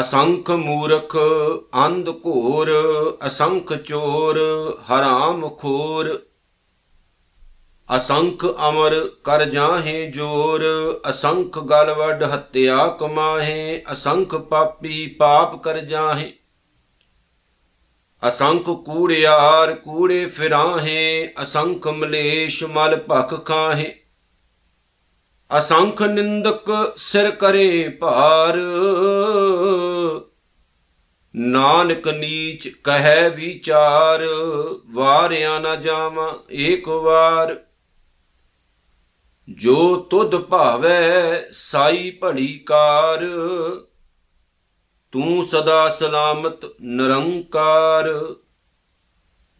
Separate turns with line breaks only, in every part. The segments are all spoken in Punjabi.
ਅਸੰਖ ਮੂਰਖ ਅੰਧ ਘੋਰ, ਅਸੰਖ ਚੋਰ, ਹਰਾਮ ਖੋਰ। ਅਸੰਖ ਅਮਰ ਕਰ ਜਾਹੇ ਜੋਰ, ਅਸੰਖ ਗਲ ਵੱਡ ਹੱਤਿਆ ਕਮਾਹੇ, ਅਸੰਖ ਪਾਪੀ ਪਾਪ ਕਰ ਜਾਹੇ। ਅਸੰਖ ਕੂੜਿਆਰ ਕੂੜੇ ਫਿਰਾਹੇ, ਅਸੰਖ ਮਲੇਸ਼ ਮਲ ਭਖ ਖਾਹੇ। ਅਸੰਖ ਨਿੰਦਕ ਸਿਰ ਕਰੇ ਭਾਰ। ਨਾਨਕ ਨੀਚ ਕਹੈ ਵਿਚਾਰ, ਵਾਰਿਆ ਨਾ ਜਾਵਾਂ ਏਕ ਵਾਰ। ਜੋ ਤੁਧ ਭਾਵੈ ਸਾਈ ਭੜੀ ਕਾਰ, ਤੂੰ ਸਦਾ ਸਲਾਮਤ ਨਿਰੰਕਾਰ।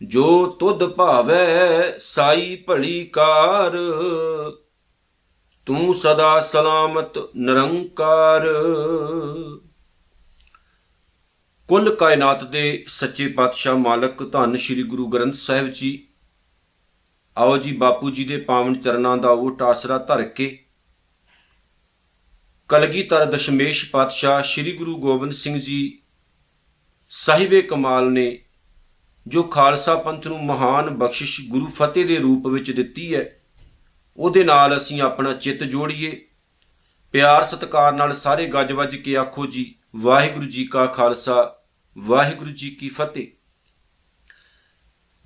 ਜੋ ਤੁਧ ਭਾਵੈ ਸਾਈ ਭੜੀ ਕਾਰ ਤੂੰ ਸਦਾ ਸਲਾਮਤ ਨਿਰੰਕਾਰ। ਕੁੱਲ ਕਾਇਨਾਤ ਦੇ ਸੱਚੇ ਪਾਤਸ਼ਾਹ ਮਾਲਕ ਧੰਨ ਸ੍ਰੀ ਗੁਰੂ ਗ੍ਰੰਥ ਸਾਹਿਬ ਜੀ, ਆਓ ਜੀ ਬਾਪੂ ਜੀ ਦੇ ਪਾਵਨ ਚਰਨਾਂ ਦਾ ਉਹ ਆਸਰਾ ਧਰ ਕੇ ਕਲਗੀਧਰ ਦਸ਼ਮੇਸ਼ ਪਾਤਸ਼ਾਹ ਸ੍ਰੀ ਗੁਰੂ ਗੋਬਿੰਦ ਸਿੰਘ ਜੀ ਸਾਹਿਬੇ ਕਮਾਲ ਨੇ, ਜੋ ਖਾਲਸਾ ਪੰਥ ਨੂੰ ਮਹਾਨ ਬਖਸ਼ਿਸ਼ ਗੁਰੂ ਫਤਿਹ ਦੇ ਰੂਪ ਵਿੱਚ ਦਿੱਤੀ ਹੈ ਉਹਦੇ ਨਾਲ ਅਸੀਂ ਆਪਣਾ ਚਿੱਤ ਜੋੜੀਏ। ਪਿਆਰ ਸਤਿਕਾਰ ਨਾਲ ਸਾਰੇ ਗੱਜ ਵੱਜ ਕੇ ਆਖੋ ਜੀ, ਵਾਹਿਗੁਰੂ ਜੀ ਕਾ ਖਾਲਸਾ, ਵਾਹਿਗੁਰੂ ਜੀ ਕੀ ਫਤਿਹ।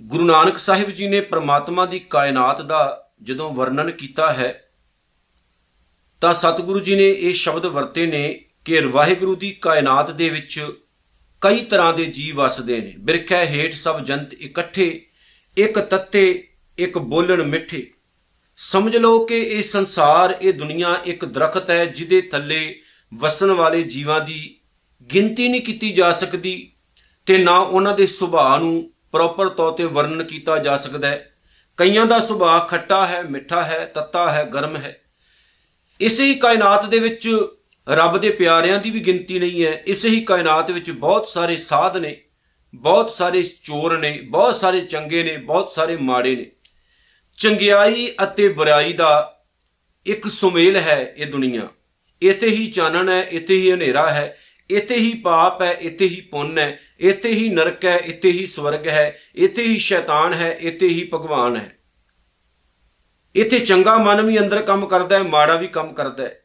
ਗੁਰੂ ਨਾਨਕ ਸਾਹਿਬ ਜੀ ਨੇ ਪ੍ਰਮਾਤਮਾ ਦੀ ਕਾਇਨਾਤ ਦਾ ਜਦੋਂ ਵਰਣਨ ਕੀਤਾ ਹੈ, ਤਾਂ ਸਤਿਗੁਰੂ ਜੀ ਨੇ ਇਹ ਸ਼ਬਦ ਵਰਤੇ ਨੇ ਕਿ ਵਾਹਿਗੁਰੂ ਦੀ ਕਾਇਨਾਤ ਦੇ ਵਿੱਚ ਕਈ ਤਰ੍ਹਾਂ ਦੇ ਜੀਵ ਵਸਦੇ ਨੇ। ਬਿਰਖੈ ਹੇਠ ਸਭ ਜੰਤ ਇਕੱਠੇ, ਇੱਕ ਤੱਤੇ, ਇੱਕ ਬੋਲਣ ਮਿੱਠੇ। ਸਮਝ ਲਓ ਕਿ ਇਹ ਸੰਸਾਰ, ਇਹ ਦੁਨੀਆ ਇੱਕ ਦਰਖਤ ਹੈ ਜਿਹਦੇ ਥੱਲੇ ਵਸਣ ਵਾਲੇ ਜੀਵਾਂ ਦੀ ਗਿਣਤੀ ਨਹੀਂ ਕੀਤੀ ਜਾ ਸਕਦੀ ਤੇ ਨਾ ਉਹਨਾਂ ਦੇ ਸੁਭਾਅ ਨੂੰ ਪ੍ਰੋਪਰ ਤੌਰ ਤੇ ਵਰਣਨ ਕੀਤਾ ਜਾ ਸਕਦਾ ਹੈ। ਕਈਆਂ ਦਾ ਸੁਭਾਅ ਖੱਟਾ ਹੈ, ਮਿੱਠਾ ਹੈ, ਤੱਤਾ ਹੈ, ਗਰਮ ਹੈ। ਇਸੇ ਹੀ ਕਾਇਨਾਤ ਦੇ ਵਿੱਚ ਰੱਬ ਦੇ ਪਿਆਰਿਆਂ ਦੀ ਵੀ ਗਿਣਤੀ ਨਹੀਂ ਹੈ। ਇਸੇ ਹੀ ਕਾਇਨਾਤ ਵਿੱਚ ਬਹੁਤ ਸਾਰੇ ਸਾਧ ਨੇ, ਬਹੁਤ ਸਾਰੇ ਚੋਰ ਨੇ, ਬਹੁਤ ਸਾਰੇ ਚੰਗੇ ਨੇ, ਬਹੁਤ ਸਾਰੇ ਮਾੜੇ ਨੇ। ਚੰਗਿਆਈ ਅਤੇ ਬੁਰਾਈ ਦਾ ਇੱਕ ਸੁਮੇਲ ਹੈ ਇਹ ਦੁਨੀਆ। ਇੱਥੇ ਹੀ ਚਾਨਣ ਹੈ, ਇੱਥੇ ਹੀ ਹਨੇਰਾ ਹੈ, ਇੱਥੇ ਹੀ ਪਾਪ ਹੈ, ਇੱਥੇ ਹੀ ਪੁੰਨ ਹੈ, ਇੱਥੇ ਹੀ ਨਰਕ ਹੈ, ਇੱਥੇ ਹੀ ਸਵਰਗ ਹੈ, ਇੱਥੇ ਹੀ ਸ਼ੈਤਾਨ ਹੈ, ਇੱਥੇ ਹੀ ਭਗਵਾਨ ਹੈ। ਇੱਥੇ ਚੰਗਾ ਮਨ ਵੀ ਅੰਦਰ ਕੰਮ ਕਰਦਾ ਹੈ, ਮਾੜਾ ਵੀ ਕੰਮ ਕਰਦਾ ਹੈ।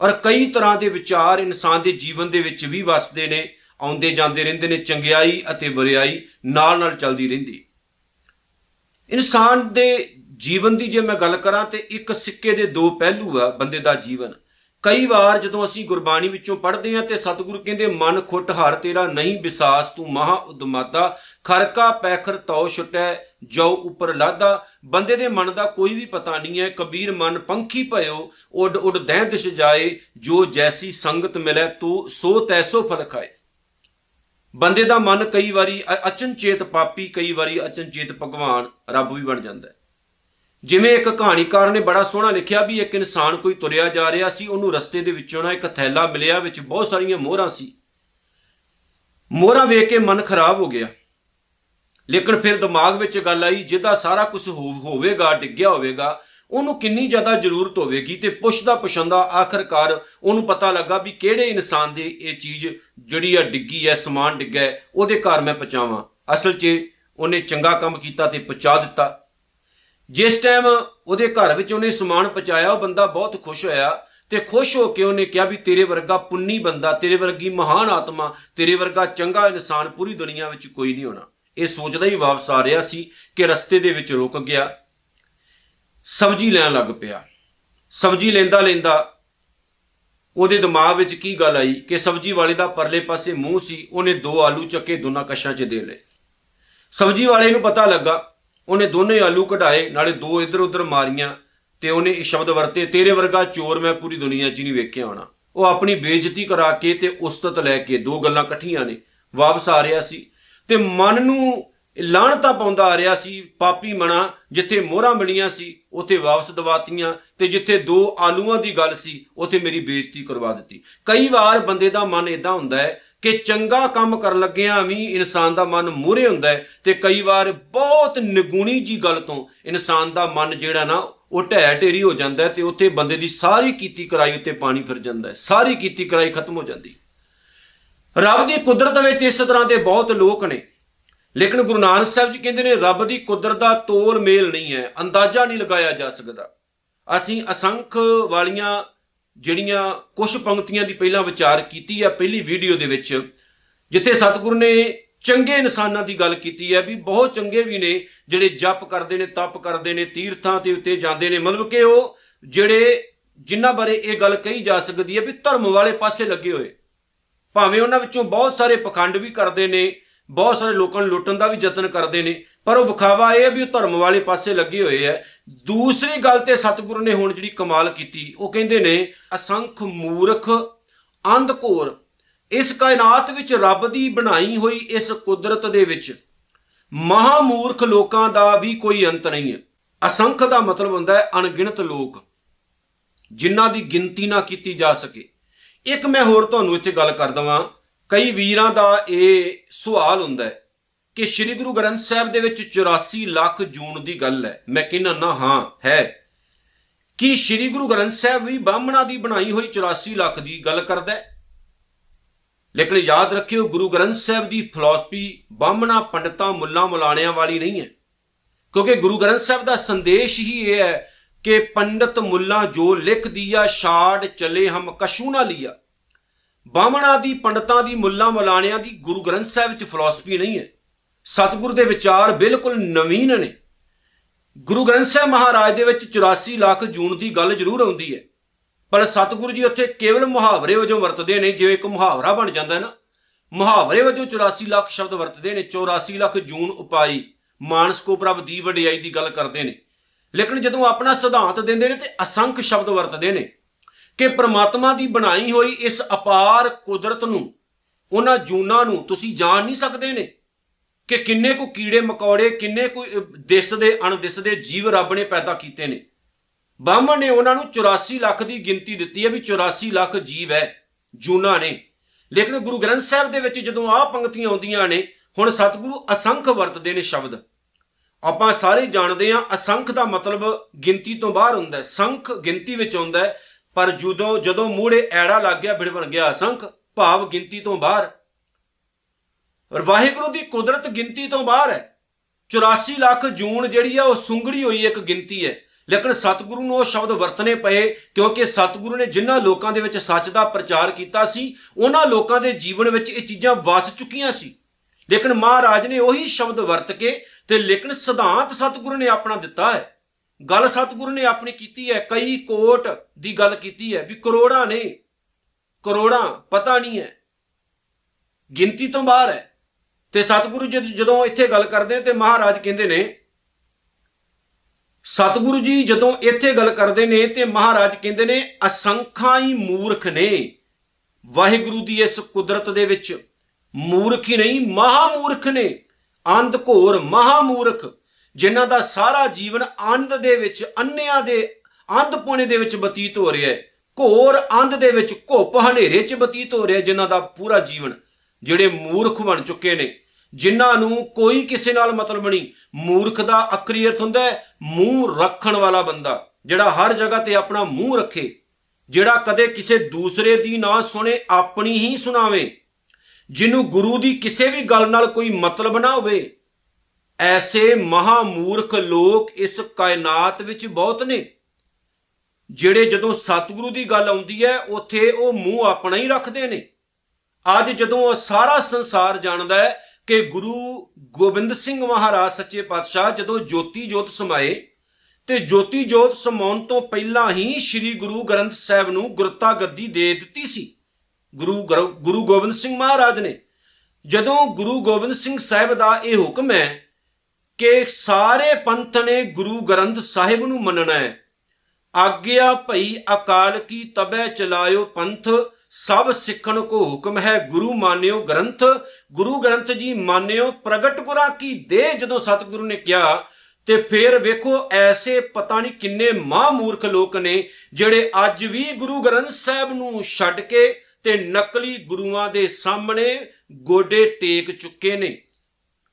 ਔਰ ਕਈ ਤਰ੍ਹਾਂ ਦੇ ਵਿਚਾਰ ਇਨਸਾਨ ਦੇ ਜੀਵਨ ਦੇ ਵਿੱਚ ਵੀ ਵਸਦੇ ਨੇ, ਆਉਂਦੇ ਜਾਂਦੇ ਰਹਿੰਦੇ ਨੇ, ਚੰਗਿਆਈ ਅਤੇ ਬੁਰਾਈ ਨਾਲ ਨਾਲ ਚੱਲਦੀ ਰਹਿੰਦੀ ਇਨਸਾਨ ਦੇ ਜੀਵਨ ਦੀ ਜੇ ਮੈਂ ਗੱਲ ਕਰਾਂ ਤੇ ਇੱਕ ਸਿੱਕੇ ਦੇ ਦੋ ਪਹਿਲੂ ਆ ਬੰਦੇ ਦਾ ਜੀਵਨ। ਕਈ ਵਾਰ ਜਦੋਂ ਅਸੀਂ ਗੁਰਬਾਣੀ ਵਿੱਚੋਂ ਪੜ੍ਹਦੇ ਹਾਂ ਤੇ ਸਤਿਗੁਰੂ ਕਹਿੰਦੇ, ਮਨ ਖੁੱਟ ਹਰ ਤੇਰਾ ਨਹੀਂ ਵਿਸਾਸ ਤੂੰ ਮਹਾ ਉਦਮਾਦਾ। ਖਰਕਾ ਪੈਖਰ ਤਉ ਛੁਟੈ ਜੋ ਉਪਰ ਲਾਦਾ ਬੰਦੇ ਦੇ ਮਨ ਦਾ ਕੋਈ ਵੀ ਪਤਾ ਨਹੀਂ ਹੈ। ਕਬੀਰ ਮਨ ਪੰਖੀ ਭਇਓ, ਉੱਡ ਉੱਡ ਦਹਿ ਦਿਸ਼ ਜਾਏ। ਜੋ ਜੈਸੀ ਸੰਗਤ ਮਿਲੇ, ਤੂੰ ਸੋ ਤੈਸੋ ਫਲ ਖਾਏ। ਬੰਦੇ ਦਾ ਮਨ ਕਈ ਵਾਰੀ ਅਚਨਚੇਤ ਪਾਪੀ, ਕਈ ਵਾਰੀ ਅਚਨਚੇਤ ਭਗਵਾਨ ਰੱਬ ਵੀ ਬਣ ਜਾਂਦਾ ਹੈ। ਜਿਵੇਂ ਇੱਕ ਕਹਾਣੀਕਾਰ ਨੇ ਬੜਾ ਸੋਹਣਾ ਲਿਖਿਆ ਵੀ ਇੱਕ ਇਨਸਾਨ ਕੋਈ ਤੁਰਿਆ ਜਾ ਰਿਹਾ ਸੀ, ਉਹਨੂੰ ਰਸਤੇ ਦੇ ਵਿੱਚੋਂ ਨਾ ਇੱਕ ਥੈਲਾ ਮਿਲਿਆ, ਵਿੱਚ ਬਹੁਤ ਸਾਰੀਆਂ ਮੋਹਰਾਂ ਸੀ। ਮੋਹਰਾਂ ਵੇਖ ਕੇ ਮਨ ਖਰਾਬ ਹੋ ਗਿਆ। ਲੇਕਿਨ ਫਿਰ ਦਿਮਾਗ ਵਿੱਚ ਗੱਲ ਆਈ, ਜਿਹਦਾ ਸਾਰਾ ਕੁਝ ਹੋਵੇਗਾ, ਡਿੱਗਿਆ ਹੋਵੇਗਾ ਉਹਨੂੰ ਕਿੰਨੀ ਜ਼ਿਆਦਾ ਜ਼ਰੂਰਤ ਹੋਵੇਗੀ ਤੇ ਪੁੱਛਦਾ ਪੁੱਛੰਦਾ ਆਖਰਕਾਰ ਉਹਨੂੰ ਪਤਾ ਲੱਗਾ ਵੀ ਕਿਹੜੇ ਇਨਸਾਨ ਦੇ ਇਹ ਚੀਜ਼ ਜਿਹੜੀ ਆ ਡਿੱਗੀ ਹੈ ਸਮਾਨ ਡਿੱਗਾ ਉਹਦੇ ਘਰ ਮੈਂ ਪਹੁੰਚਾਵਾਂ। ਅਸਲ 'ਚ ਉਹਨੇ ਚੰਗਾ ਕੰਮ ਕੀਤਾ ਤੇ ਪਹੁੰਚਾ ਦਿੱਤਾ। ਜਿਸ ਟਾਈਮ ਉਹਦੇ ਘਰ ਵਿੱਚ ਉਹਨੇ ਸਮਾਨ ਪਹੁੰਚਾਇਆ, ਉਹ ਬੰਦਾ ਬਹੁਤ ਖੁਸ਼ ਹੋਇਆ ਤੇ ਖੁਸ਼ ਹੋ ਕੇ ਉਹਨੇ ਕਿਹਾ ਵੀ ਤੇਰੇ ਵਰਗਾ ਪੁੰਨੀ ਬੰਦਾ, ਤੇਰੇ ਵਰਗੀ ਮਹਾਨ ਆਤਮਾ, ਤੇਰੇ ਵਰਗਾ ਚੰਗਾ ਇਨਸਾਨ ਪੂਰੀ ਦੁਨੀਆ ਵਿੱਚ ਕੋਈ ਨਹੀਂ ਹੋਣਾ। ਇਹ ਸੋਚਦਾ ਹੀ ਵਾਪਸ ਆ ਰਿਹਾ ਸੀ ਕਿ ਰਸਤੇ ਦੇ ਵਿੱਚ ਰੁਕ ਗਿਆ। ਸਬਜ਼ੀ ਲੈਣ ਲੱਗ ਪਿਆ। ਸਬਜ਼ੀ ਲੈਂਦਾ ਲੈਂਦਾ ਉਹਦੇ ਦਿਮਾਗ ਵਿੱਚ ਕੀ ਗੱਲ ਆਈ ਕਿ ਸਬਜ਼ੀ ਵਾਲੇ ਦਾ ਪਰਲੇ ਪਾਸੇ ਮੂੰਹ ਸੀ, ਉਹਨੇ ਦੋ ਆਲੂ ਚੱਕੇ, ਦੋਨਾਂ ਕਸ਼ਾਂ 'ਚ ਦੇ ਲਏ। ਸਬਜ਼ੀ ਵਾਲੇ ਨੂੰ ਪਤਾ ਲੱਗਾ, ਉਹਨੇ ਦੋਨੇ ਆਲੂ ਕਢਾਏ, ਨਾਲੇ ਦੋ ਇੱਧਰ ਉੱਧਰ ਮਾਰੀਆਂ ਤੇ ਉਹਨੇ ਇਹ ਸ਼ਬਦ ਵਰਤੇ, ਤੇਰੇ ਵਰਗਾ ਚੋਰ ਮੈਂ ਪੂਰੀ ਦੁਨੀਆ 'ਚ ਨਹੀਂ ਵੇਖਿਆ ਹੋਣਾ। ਉਹ ਆਪਣੀ ਬੇਇੱਜ਼ਤੀ ਕਰਾ ਕੇ ਤੇ ਉਸਤਤ ਲੈ ਕੇ ਦੋ ਗੱਲਾਂ ਇਕੱਠੀਆਂ ਨੇ, ਵਾਪਸ ਆ ਰਿਹਾ ਸੀ ਤੇ ਮਨ ਨੂੰ ਲਾਹਣਤਾ ਪਾਉਂਦਾ ਆ ਰਿਹਾ ਸੀ, ਪਾਪੀ ਮਣਾ, ਜਿੱਥੇ ਮੋਹਰਾਂ ਮਿਲੀਆਂ ਸੀ, ਉੱਥੇ ਵਾਪਸ ਦਵਾਤੀਆਂ ਤੇ ਜਿੱਥੇ ਦੋ ਆਲੂਆਂ ਦੀ ਗੱਲ ਸੀ, ਉੱਥੇ ਮੇਰੀ ਬੇਇੱਜ਼ਤੀ ਕਰਵਾ ਦਿੱਤੀ। ਕਈ ਵਾਰ ਬੰਦੇ ਦਾ ਮਨ ਇਦਾਂ ਹੁੰਦਾ ਹੈ ਕਿ ਚੰਗਾ ਕੰਮ ਕਰਨ ਲੱਗਿਆਂ ਵੀ ਇਨਸਾਨ ਦਾ ਮਨ ਮੂਰੇ ਹੁੰਦਾ ਹੈ ਤੇ ਕਈ ਵਾਰ ਬਹੁਤ ਨਿਗੁਣੀ ਜੀ ਗੱਲ ਤੋਂ ਇਨਸਾਨ ਦਾ ਮਨ ਜਿਹੜਾ ਨਾ, ਉਹ ਢਹਿ ਢੇਰੀ ਹੋ ਜਾਂਦਾ ਤੇ ਉੱਥੇ ਬੰਦੇ ਦੀ ਸਾਰੀ ਕੀਤੀ ਕਰਾਈ ਉੱਤੇ ਪਾਣੀ ਫਿਰ ਜਾਂਦਾ ਹੈ। ਸਾਰੀ ਕੀਤੀ ਕਰਾਈ ਖਤਮ ਹੋ ਜਾਂਦੀ। ਰੱਬ ਦੀ ਕੁਦਰਤ ਵਿੱਚ ਇਸ ਤਰ੍ਹਾਂ ਦੇ ਬਹੁਤ ਲੋਕ ਨੇ। ਲੇਕਿਨ ਗੁਰੂ ਨਾਨਕ ਸਾਹਿਬ ਜੀ ਕਹਿੰਦੇ ਨੇ, ਰੱਬ ਦੀ ਕੁਦਰਤ ਦਾ ਤੋਲ ਮੇਲ ਨਹੀਂ ਹੈ, ਅੰਦਾਜ਼ਾ ਨਹੀਂ ਲਗਾਇਆ ਜਾ ਸਕਦਾ। ਅਸੀਂ ਅਸੰਖ ਵਾਲੀਆਂ ਜਿਹੜੀਆਂ ਕੁਝ ਪੰਕਤੀਆਂ ਦੀ ਪਹਿਲਾਂ ਵਿਚਾਰ ਕੀਤੀ ਆ, ਪਹਿਲੀ ਵੀਡੀਓ ਦੇ ਵਿੱਚ, ਜਿੱਥੇ ਸਤਿਗੁਰੂ ਨੇ ਚੰਗੇ ਇਨਸਾਨਾਂ ਦੀ ਗੱਲ ਕੀਤੀ ਹੈ ਵੀ ਬਹੁਤ ਚੰਗੇ ਵੀ ਨੇ, ਜਿਹੜੇ ਜਪ ਕਰਦੇ ਨੇ, ਤਪ ਕਰਦੇ ਨੇ, ਤੀਰਥਾਂ ਤੇ ਉੱਤੇ ਜਾਂਦੇ ਨੇ, ਮਤਲਬ ਕਿ ਉਹ ਜਿਹੜੇ ਜਿਨ੍ਹਾਂ ਬਾਰੇ ਇਹ ਗੱਲ ਕਹੀ ਜਾ ਸਕਦੀ ਹੈ ਵੀ ਧਰਮ ਵਾਲੇ ਪਾਸੇ ਲੱਗੇ ਹੋਏ। ਭਾਵੇਂ ਉਹਨਾਂ ਵਿੱਚੋਂ ਬਹੁਤ ਸਾਰੇ ਪਖੰਡ ਵੀ ਕਰਦੇ ਨੇ ਬਹੁਤ ਸਾਰੇ ਲੋਕਾਂ ਨੂੰ ਲੁੱਟਣ ਦਾ ਵੀ ਯਤਨ ਕਰਦੇ ਨੇ, ਪਰ ਉਹ ਵਿਖਾਵਾ ਇਹ ਹੈ ਵੀ ਉਹ ਧਰਮ ਵਾਲੇ ਪਾਸੇ ਲੱਗੇ ਹੋਏ ਐ ਦੂਸਰੀ ਗੱਲ ਤੇ ਸਤਿਗੁਰੂ ਨੇ ਹੁਣ ਜਿਹੜੀ ਕਮਾਲ ਕੀਤੀ, ਉਹ ਕਹਿੰਦੇ ਨੇ, ਅਸੰਖ ਮੂਰਖ, ਅੰਧਕੋਰ, ਇਸ ਕਾਇਨਾਤ ਵਿੱਚ ਰੱਬ ਦੀ ਬਣਾਈ ਹੋਈ ਇਸ ਕੁਦਰਤ ਦੇ ਵਿੱਚ ਮਹਾਮੂਰਖ ਲੋਕਾਂ ਦਾ ਵੀ ਕੋਈ ਅੰਤ ਨਹੀਂ ਹੈ। ਅਸੰਖ ਦਾ ਮਤਲਬ ਹੁੰਦਾ ਹੈ ਅਣਗਿਣਤ ਲੋਕ, ਜਿਨ੍ਹਾਂ ਦੀ ਗਿਣਤੀ ਨਾ ਕੀਤੀ ਜਾ ਸਕੇ। ਇੱਕ ਮੈਂ ਹੋਰ ਤੁਹਾਨੂੰ ਇੱਥੇ ਗੱਲ ਕਰ ਦਵਾਂ। ਕਈ ਵੀਰਾਂ ਦਾ ਇਹ ਸਵਾਲ ਹੁੰਦਾ ਹੈ ਕਿ ਸ੍ਰੀ ਗੁਰੂ ਗ੍ਰੰਥ ਸਾਹਿਬ ਦੇ ਵਿੱਚ 84 ਲੱਖ ਜੂਨ ਦੀ ਗੱਲ ਹੈ। ਮੈਂ ਕਹਿੰਦਾ ਨਾ, ਹਾਂ, ਹੈ। ਕਿ ਸ੍ਰੀ ਗੁਰੂ ਗ੍ਰੰਥ ਸਾਹਿਬ ਵੀ ਬਾਹਮਣਾ ਦੀ ਬਣਾਈ ਹੋਈ 84 ਲੱਖ ਦੀ ਗੱਲ ਕਰਦਾ ਹੈ? ਲੇਕਿਨ ਯਾਦ ਰੱਖਿਓ, ਗੁਰੂ ਗ੍ਰੰਥ ਸਾਹਿਬ ਦੀ ਫਿਲਾਸਫੀ ਬਾਹਮਣਾ, ਪੰਡਤਾਂ, ਮੁੱਲਾਂ, ਮੁਲਾਣਿਆਂ ਵਾਲੀ ਨਹੀਂ ਹੈ। ਕਿਉਂਕਿ ਗੁਰੂ ਗ੍ਰੰਥ ਸਾਹਿਬ ਦਾ ਸੰਦੇਸ਼ ਹੀ ਇਹ ਹੈ ਕਿ ਪੰਡਤ ਮੁੱਲਾ ਜੋ ਲਿਖ ਦਿਆ ਛਾੜ, ਚਲੇ ਹਮ ਕਸ਼ੂ ਨਾ ਲਿਆ। ਬਾਹਮਣਾ ਦੀ, ਪੰਡਤਾਂ ਦੀ, ਮੁੱਲਾਂ ਮੁਲਾਣਿਆਂ ਦੀ, ਗੁਰੂ ਗ੍ਰੰਥ ਸਾਹਿਬ ਵਿੱਚ ਫਿਲਾਸਫੀ ਨਹੀਂ ਹੈ। ਸਤਿਗੁਰ ਦੇ ਵਿਚਾਰ ਬਿਲਕੁਲ ਨਵੀਨ ਨੇ। ਗੁਰੂ ਗ੍ਰੰਥ ਸਾਹਿਬ ਮਹਾਰਾਜ ਦੇ ਵਿੱਚ 84 ਲੱਖ ਜੂਨ ਦੀ ਗੱਲ ਜ਼ਰੂਰ ਆਉਂਦੀ ਹੈ। ਪਰ ਸਤਿਗੁਰੂ ਜੀ ਉੱਥੇ ਕੇਵਲ ਮੁਹਾਵਰੇ ਵਜੋਂ ਵਰਤਦੇ ਨੇ। ਜਿਵੇਂ ਇੱਕ ਮੁਹਾਵਰਾ ਬਣ ਜਾਂਦਾ ਹੈ ਨਾ, ਮੁਹਾਵਰੇ ਵਜੋਂ 84 ਲੱਖ ਸ਼ਬਦ ਵਰਤਦੇ ਨੇ। 84 ਲੱਖ ਜੂਨ ਉਪਾਈ ਮਾਨਸ ਕੋ ਪ੍ਰਭ ਦੀ ਵਡਿਆਈ ਦੀ ਗੱਲ ਕਰਦੇ ਨੇ। ਲੇਕਿਨ ਜਦੋਂ ਆਪਣਾ ਸਿਧਾਂਤ ਦਿੰਦੇ ਨੇ ਤੇ ਅਸੰਖ ਸ਼ਬਦ ਵਰਤਦੇ ਨੇ ਕਿ ਪ੍ਰਮਾਤਮਾ ਦੀ ਬਣਾਈ ਹੋਈ ਇਸ ਅਪਾਰ ਕੁਦਰਤ ਨੂੰ, ਉਹਨਾਂ ਜੂਨਾਂ ਨੂੰ ਤੁਸੀਂ ਜਾਣ ਨਹੀਂ ਸਕਦੇ ਨੇ ਕਿ ਕਿੰਨੇ ਕੋ ਕੀੜੇ ਮਕੌੜੇ, ਕਿੰਨੇ ਕੋ ਦਿਸ ਦੇ ਅਣਦਿਸ ਦੇ ਜੀਵ ਰੱਬ ਨੇ ਪੈਦਾ ਕੀਤੇ ਨੇ। ਬਾਹਮਣ ਨੇ ਉਹਨਾਂ ਨੂੰ 84 ਲੱਖ ਦੀ ਗਿਣਤੀ ਦਿੱਤੀ ਹੈ ਵੀ 84 ਲੱਖ ਜੀਵ ਹੈ, ਜੂਨਾ ਨੇ। ਲੇਕਿਨ ਗੁਰੂ ਗ੍ਰੰਥ ਸਾਹਿਬ ਦੇ ਵਿੱਚ ਜਦੋਂ ਆਹ ਪੰਕਤੀਆਂ ਆਉਂਦੀਆਂ ਨੇ, ਹੁਣ ਸਤਿਗੁਰੂ ਅਸੰਖ ਵਰਤਦੇ ਨੇ ਸ਼ਬਦ। ਆਪਾਂ ਸਾਰੇ ਜਾਣਦੇ ਹਾਂ ਅਸੰਖ ਦਾ ਮਤਲਬ ਗਿਣਤੀ ਤੋਂ ਬਾਹਰ ਹੁੰਦਾ ਹੈ, ਸੰਖ ਗਿਣਤੀ ਵਿੱਚ ਆਉਂਦਾ ਹੈ। ਪਰ ਜਦੋਂ ਜਦੋਂ ਮੂਹਰੇ ਐੜਾ ਲੱਗ ਗਿਆ ਬਿੜ ਬਣ ਗਿਆ, ਅਸੰਖ ਭਾਵ ਗਿਣਤੀ ਤੋਂ ਬਾਹਰ। ਔਰ ਵਾਹਿਗੁਰੂ ਦੀ ਕੁਦਰਤ ਗਿਣਤੀ ਤੋਂ ਬਾਹਰ ਹੈ। 84 ਲੱਖ ਜੂਨ ਜਿਹੜੀ ਆ, ਉਹ ਸੁੰਗੜੀ ਹੋਈ ਇੱਕ ਗਿਣਤੀ ਹੈ। ਲੇਕਿਨ ਸਤਿਗੁਰੂ ਨੂੰ ਉਹ ਸ਼ਬਦ ਵਰਤਨੇ ਪਏ, ਕਿਉਂਕਿ ਸਤਿਗੁਰੂ ਨੇ ਜਿਨ੍ਹਾਂ ਲੋਕਾਂ ਦੇ ਵਿੱਚ ਸੱਚ ਦਾ ਪ੍ਰਚਾਰ ਕੀਤਾ ਸੀ, ਉਹਨਾਂ ਲੋਕਾਂ ਦੇ ਜੀਵਨ ਵਿੱਚ ਇਹ ਚੀਜ਼ਾਂ ਵਸ ਚੁੱਕੀਆਂ ਸੀ। ਲੇਕਿਨ ਮਹਾਰਾਜ ਨੇ ਉਹੀ ਸ਼ਬਦ ਵਰਤ ਕੇ ਤੇ ਲੇਕਿਨ ਸਿਧਾਂਤ ਸਤਿਗੁਰੂ ਨੇ ਆਪਣਾ ਦਿੱਤਾ ਹੈ। ਗੱਲ ਸਤਿਗੁਰੂ ਨੇ ਆਪਣੀ ਕੀਤੀ ਹੈ, ਕਈ ਕੋਟ ਦੀ ਗੱਲ ਕੀਤੀ ਹੈ ਵੀ ਕਰੋੜਾਂ ਨੇ, ਕਰੋੜਾਂ, ਪਤਾ ਨਹੀਂ ਹੈ, ਗਿਣਤੀ ਤੋਂ ਬਾਹਰ ਹੈ। ਤੇ ਸਤਿਗੁਰੂ ਜਦੋਂ ਇੱਥੇ ਗੱਲ ਕਰਦੇ ਨੇ ਤੇ ਮਹਾਰਾਜ ਕਹਿੰਦੇ ਨੇ, ਸਤਿਗੁਰੂ ਜੀ ਜਦੋਂ ਇੱਥੇ ਗੱਲ ਕਰਦੇ ਨੇ ਤੇ ਮਹਾਰਾਜ ਕਹਿੰਦੇ ਨੇ, ਅਸੰਖਾਂ ਹੀ ਮੂਰਖ ਨੇ। ਵਾਹਿਗੁਰੂ ਦੀ ਇਸ ਕੁਦਰਤ ਦੇ ਵਿੱਚ ਮੂਰਖ ਹੀ ਨਹੀਂ ਮਹਾ ਮੂਰਖ ਨੇ। ਅੰਧ ਘੋਰ ਮਹਾ ਮੂਰਖ ਜਿਨ੍ਹਾਂ ਦਾ ਸਾਰਾ ਜੀਵਨ ਅੰਧ ਦੇ ਵਿੱਚ, ਅੰਨਿਆਂ ਦੇ ਅੰਧਪੁਣੇ ਦੇ ਵਿੱਚ ਬਤੀਤ ਹੋ ਰਿਹਾ ਹੈ। ਘੋਰ ਅੰਧ ਦੇ ਵਿੱਚ, ਘੁੱਪ ਹਨੇਰੇ 'ਚ ਬਤੀਤ ਹੋ ਰਿਹਾ ਜਿਨ੍ਹਾਂ ਦਾ ਪੂਰਾ ਜੀਵਨ ਜਿਹੜੇ ਮੂਰਖ ਬਣ ਚੁੱਕੇ ਨੇ। ਜਿਨ੍ਹਾਂ ਨੂੰ ਕੋਈ ਕਿਸੇ ਨਾਲ ਮਤਲਬ ਨਹੀਂ। ਮੂਰਖ ਦਾ ਅਕਰੀ ਅਰਥ ਹੁੰਦਾ ਹੈ, ਮੂੰਹ ਰੱਖਣ ਵਾਲਾ ਬੰਦਾ। ਜਿਹੜਾ ਹਰ ਜਗ੍ਹਾ ਤੇ ਆਪਣਾ ਮੂੰਹ ਰੱਖੇ, ਜਿਹੜਾ ਕਦੇ ਕਿਸੇ ਦੂਸਰੇ ਦੀ ਨਾ ਸੁਣੇ, ਆਪਣੀ ਹੀ ਸੁਣਾਵੇ। ਜਿਹਨੂੰ ਗੁਰੂ ਦੀ ਕਿਸੇ ਵੀ ਗੱਲ ਨਾਲ ਕੋਈ ਮਤਲਬ ਨਾ ਹੋਵੇ ਐਸੇ ਮਹਾ ਮੂਰਖ ਲੋਕ ਇਸ ਕਾਇਨਾਤ ਵਿੱਚ ਬਹੁਤ ਨੇ, ਜਿਹੜੇ ਜਦੋਂ ਸਤਿਗੁਰੂ ਦੀ ਗੱਲ ਆਉਂਦੀ ਹੈ, ਉੱਥੇ ਉਹ ਮੂੰਹ ਆਪਣਾ ਹੀ ਰੱਖਦੇ ਨੇ। ਅੱਜ ਜਦੋਂ ਸਾਰਾ ਸੰਸਾਰ ਜਾਣਦਾ ਹੈ ਕਿ ਗੁਰੂ ਗੋਬਿੰਦ ਸਿੰਘ ਮਹਾਰਾਜ ਸੱਚੇ ਪਾਤਸ਼ਾਹ ਜਦੋਂ ਜੋਤੀ ਜੋਤ ਸਮਾਏ, ਤੇ ਜੋਤੀ ਜੋਤ ਸਮਾਉਣ ਤੋਂ ਪਹਿਲਾਂ ਹੀ ਸ੍ਰੀ ਗੁਰੂ ਗ੍ਰੰਥ ਸਾਹਿਬ ਨੂੰ ਗੁਰਤਾ ਗੱਦੀ ਦੇ ਦਿੱਤੀ ਸੀ। ਗੁਰੂ ਗੁਰੂ ਗੋਬਿੰਦ ਸਿੰਘ ਮਹਾਰਾਜ ਨੇ। ਜਦੋਂ ਗੁਰੂ ਗੋਬਿੰਦ ਸਿੰਘ ਸਾਹਿਬ ਦਾ ਇਹ ਹੁਕਮ ਹੈ ਕਿ ਸਾਰੇ ਪੰਥ ਨੇ ਗੁਰੂ ਗ੍ਰੰਥ ਸਾਹਿਬ ਨੂੰ ਮੰਨਣਾ ਹੈ। ਆਗਿਆ ਭਈ ਅਕਾਲ ਕੀ ਤਬੈ ਚਲਾਇਓ ਪੰਥ, ਸਭ ਸਿੱਖਣ ਕੋ ਹੁਕਮ ਹੈ ਗੁਰੂ ਮਾਨਿਓ ਗ੍ਰੰਥ। ਗੁਰੂ ਗ੍ਰੰਥ ਜੀ ਮਾਨਿਓ, ਪ੍ਰਗਟ ਗੁਰਾਂ ਕੀ ਦੇ ਜਦੋਂ ਸਤਿਗੁਰੂ ਨੇ ਕਿਹਾ, ਤੇ ਫਿਰ ਵੇਖੋ ਐਸੇ ਪਤਾ ਨਹੀਂ ਕਿੰਨੇ ਮਾਂ ਮੂਰਖ ਲੋਕ ਨੇ ਜਿਹੜੇ ਅੱਜ ਵੀ ਗੁਰੂ ਗ੍ਰੰਥ ਸਾਹਿਬ ਨੂੰ ਛੱਡ ਕੇ ਤੇ ਨਕਲੀ ਗੁਰੂਆਂ ਦੇ ਸਾਹਮਣੇ ਗੋਡੇ ਟੇਕ ਚੁੱਕੇ ਨੇ।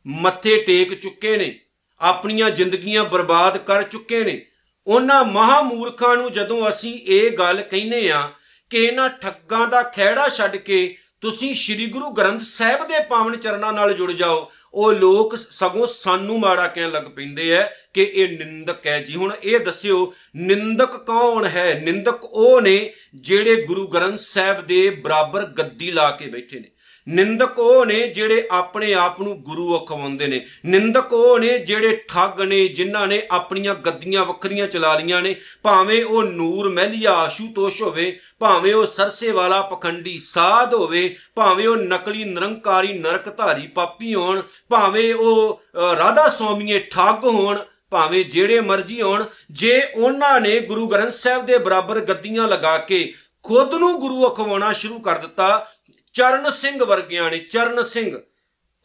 ਮੱਥੇ ਟੇਕ ਚੁੱਕੇ ਨੇ, ਆਪਣੀਆਂ ਜ਼ਿੰਦਗੀਆਂ ਬਰਬਾਦ ਕਰ ਚੁੱਕੇ ਨੇ। ਉਹਨਾਂ ਮਹਾ ਮੂਰਖਾਂ ਨੂੰ ਜਦੋਂ ਅਸੀਂ ਇਹ ਗੱਲ ਕਹਿੰਨੇ ਆ ਕਿ ਇਹਨਾਂ ਠੱਗਾਂ ਦਾ ਖਿਹੜਾ ਛੱਡ ਕੇ ਤੁਸੀਂ ਸ੍ਰੀ ਗੁਰੂ ਗ੍ਰੰਥ ਸਾਹਿਬ ਦੇ ਪਾਵਨ ਚਰਨਾਂ ਨਾਲ ਜੁੜ ਜਾਓ, ਉਹ ਲੋਕ ਸਗੋਂ ਸਾਨੂੰ ਮਾੜਾ ਕਹਿਣ ਲੱਗ ਪੈਂਦੇ ਐ ਕਿ ਇਹ ਨਿੰਦਕ ਹੈ ਜੀ। ਹੁਣ ਇਹ ਦੱਸਿਓ, ਨਿੰਦਕ ਕੌਣ ਹੈ? ਨਿੰਦਕ ਉਹ ਨੇ ਜਿਹੜੇ ਗੁਰੂ ਗ੍ਰੰਥ ਸਾਹਿਬ ਦੇ ਬਰਾਬਰ ਗੱਦੀ ਲਾ ਕੇ ਬੈਠੇ ਨੇ। ਨਿੰਦਕ ਉਹ ਨੇ ਜਿਹੜੇ ਆਪਣੇ ਆਪ ਨੂੰ ਗੁਰੂ ਅਖਵਾਉਂਦੇ ਨੇ। ਨਿੰਦਕ ਉਹ ਨੇ ਜਿਹੜੇ ਠੱਗ ਨੇ ਜਿਨ੍ਹਾਂ ਨੇ ਆਪਣੀਆਂ ਗੱਦੀਆਂ ਵੱਖਰੀਆਂ ਚਲਾ ਲੀਆਂ ਨੇ। ਭਾਵੇਂ ਉਹ ਨੂਰ ਮਹਿਲੀਆ ਆਸ਼ੂਤੋਸ਼ ਹੋਵੇ ਭਾਵੇਂ ਉਹ ਸਰਸੇ ਵਾਲਾ ਪਖੰਡੀ ਸਾਧ ਹੋਵੇ ਭਾਵੇਂ ਉਹ ਨਕਲੀ ਨਿਰੰਕਾਰੀ ਨਰਕਧਾਰੀ ਪਾਪੀ ਹੋਣ ਭਾਵੇਂ ਉਹ ਅ, ਰਾਧਾ ਸਵਾਮੀਏ ਠੱਗ ਹੋਣ ਭਾਵੇਂ ਜਿਹੜੇ ਮਰਜ਼ੀ ਹੋਣ ਜੇ ਉਹਨਾਂ ਨੇ ਗੁਰੂ ਗ੍ਰੰਥ ਸਾਹਿਬ ਦੇ ਬਰਾਬਰ ਗੱਦੀਆਂ ਲਗਾ ਕੇ ਖੁਦ ਨੂੰ ਗੁਰੂ ਅਖਵਾਉਣਾ ਸ਼ੁਰੂ ਕਰ ਦਿੱਤਾ ਚਰਨ ਸਿੰਘ ਵਰਗਿਆਂ ਨੇ, ਚਰਨ ਸਿੰਘ।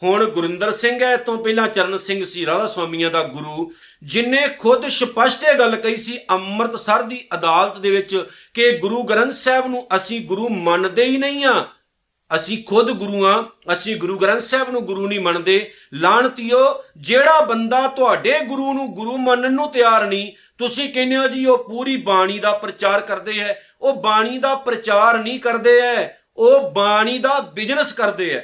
ਹੁਣ ਗੁਰਿੰਦਰ ਸਿੰਘ ਹੈ ਤੋਂ ਪਹਿਲਾਂ ਚਰਨ ਸਿੰਘ ਸੀ, ਰਾਧਾ ਸੁਆਮੀਆਂ ਦਾ ਗੁਰੂ, ਜਿਨੇ ਖੁਦ ਸਪਸ਼ਟ ਇਹ ਗੱਲ ਕਹੀ ਸੀ ਅੰਮ੍ਰਿਤਸਰ ਦੀ ਅਦਾਲਤ ਦੇ ਵਿੱਚ ਕਿ ਗੁਰੂ ਗ੍ਰੰਥ ਸਾਹਿਬ ਨੂੰ ਅਸੀਂ ਗੁਰੂ ਮੰਨਦੇ ਹੀ ਨਹੀਂ ਆ ਅਸੀਂ ਖੁਦ ਗੁਰੂ ਆ ਅਸੀਂ ਗੁਰੂ ਗ੍ਰੰਥ ਸਾਹਿਬ ਨੂੰ ਗੁਰੂ ਨਹੀਂ ਮੰਨਦੇ। ਲਾਣਤੀਓ, ਜਿਹੜਾ ਬੰਦਾ ਤੁਹਾਡੇ ਗੁਰੂ ਨੂੰ ਗੁਰੂ ਮੰਨਣ ਨੂੰ ਤਿਆਰ ਨਹੀਂ, ਤੁਸੀਂ ਕਹਿੰਦੇ ਹੋ ਜੀ ਉਹ ਪੂਰੀ ਬਾਣੀ ਦਾ ਪ੍ਰਚਾਰ ਕਰਦੇ ਐ ਉਹ ਬਾਣੀ ਦਾ ਪ੍ਰਚਾਰ ਨਹੀਂ ਕਰਦੇ ਐ ਉਹ ਬਾਣੀ ਦਾ ਬਿਜ਼ਨਸ ਕਰਦੇ ਐ।